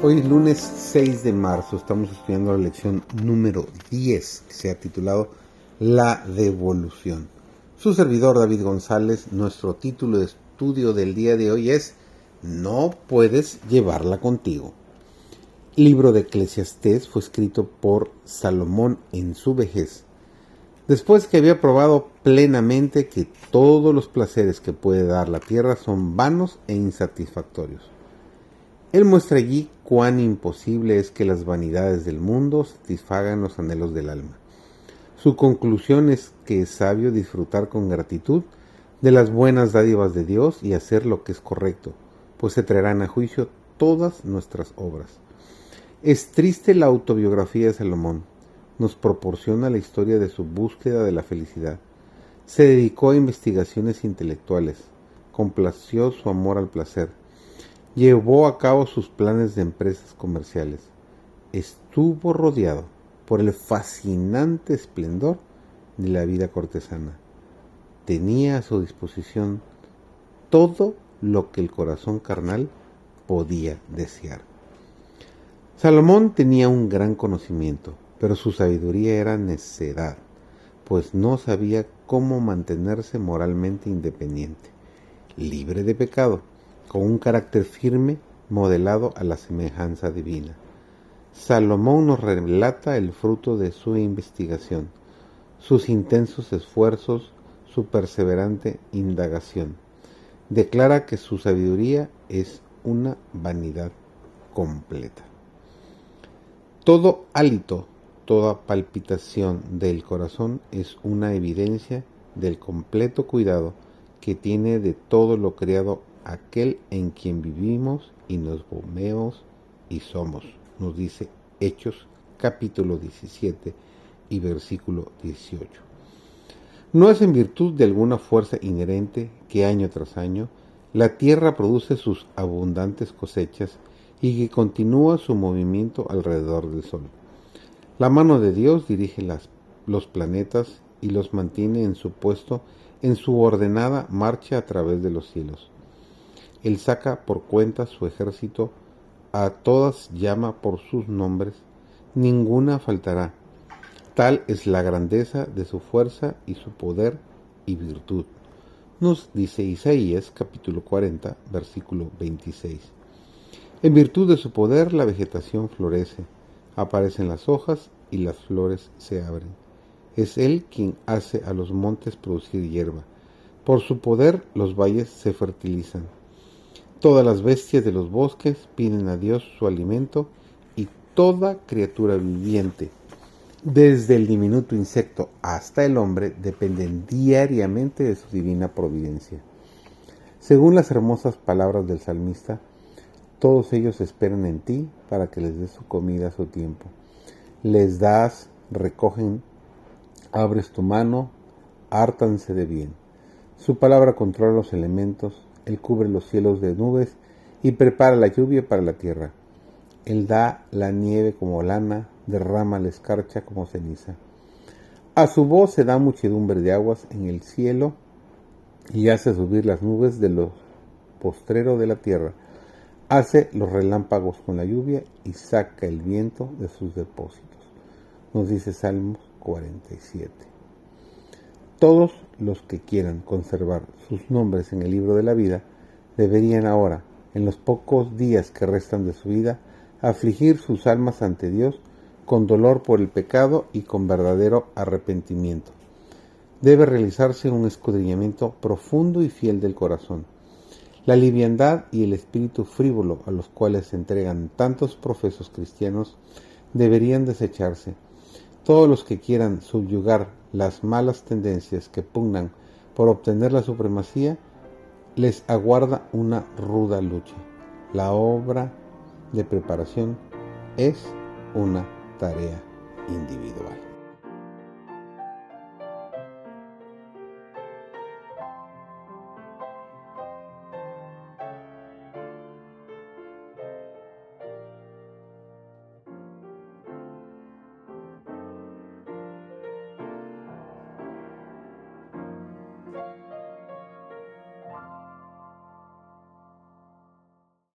Hoy es lunes 6 de marzo, estamos estudiando la lección número 10 que se ha titulado La devolución. Su servidor David González, nuestro título de estudio del día de hoy es No puedes llevarla contigo. El libro de Eclesiastés fue escrito por Salomón en su vejez, después que había probado plenamente que todos los placeres que puede dar la tierra son vanos e insatisfactorios. Él muestra allí cuán imposible es que las vanidades del mundo satisfagan los anhelos del alma. Su conclusión es que es sabio disfrutar con gratitud de las buenas dádivas de Dios y hacer lo que es correcto, pues se traerán a juicio todas nuestras obras. Es triste la autobiografía de Salomón. Nos proporciona la historia de su búsqueda de la felicidad. Se dedicó a investigaciones intelectuales, complació su amor al placer, llevó a cabo sus planes de empresas comerciales. Estuvo rodeado por el fascinante esplendor de la vida cortesana. Tenía a su disposición todo lo que el corazón carnal podía desear. Salomón tenía un gran conocimiento, pero su sabiduría era necedad, pues no sabía cómo mantenerse moralmente independiente, libre de pecado con un carácter firme modelado a la semejanza divina. Salomón nos relata el fruto de su investigación, sus intensos esfuerzos, su perseverante indagación. Declara que su sabiduría es una vanidad completa. Todo hálito, toda palpitación del corazón es una evidencia del completo cuidado que tiene de todo lo creado aquel en quien vivimos y nos movemos y somos, nos dice Hechos capítulo 17 y versículo 18. No es en virtud de alguna fuerza inherente que año tras año la tierra produce sus abundantes cosechas y que continúa su movimiento alrededor del sol. La mano de Dios dirige los planetas y los mantiene en su puesto en su ordenada marcha a través de los cielos. Él saca por cuenta su ejército, a todas llama por sus nombres, ninguna faltará. Tal es la grandeza de su fuerza y su poder y virtud. Nos dice Isaías capítulo 40, versículo 26. En virtud de su poder la vegetación florece, aparecen las hojas y las flores se abren. Es Él quien hace a los montes producir hierba. Por su poder los valles se fertilizan. Todas las bestias de los bosques piden a Dios su alimento y toda criatura viviente, desde el diminuto insecto hasta el hombre, dependen diariamente de su divina providencia. Según las hermosas palabras del salmista, todos ellos esperan en ti para que les des su comida a su tiempo. Les das, recogen, abres tu mano, hártanse de bien. Su palabra controla los elementos, él cubre los cielos de nubes y prepara la lluvia para la tierra. Él da la nieve como lana, derrama la escarcha como ceniza. A su voz se da muchedumbre de aguas en el cielo y hace subir las nubes de los postreros de la tierra. Hace los relámpagos con la lluvia y saca el viento de sus depósitos. Nos dice Salmos 47. Todos los que quieran conservar sus nombres en el libro de la vida deberían ahora, en los pocos días que restan de su vida, afligir sus almas ante Dios con dolor por el pecado y con verdadero arrepentimiento. Debe realizarse un escudriñamiento profundo y fiel del corazón. La liviandad y el espíritu frívolo a los cuales se entregan tantos profesos cristianos deberían desecharse todos los que quieran subyugar las malas tendencias que pugnan por obtener la supremacía, les aguarda una ruda lucha. La obra de preparación es una tarea individual.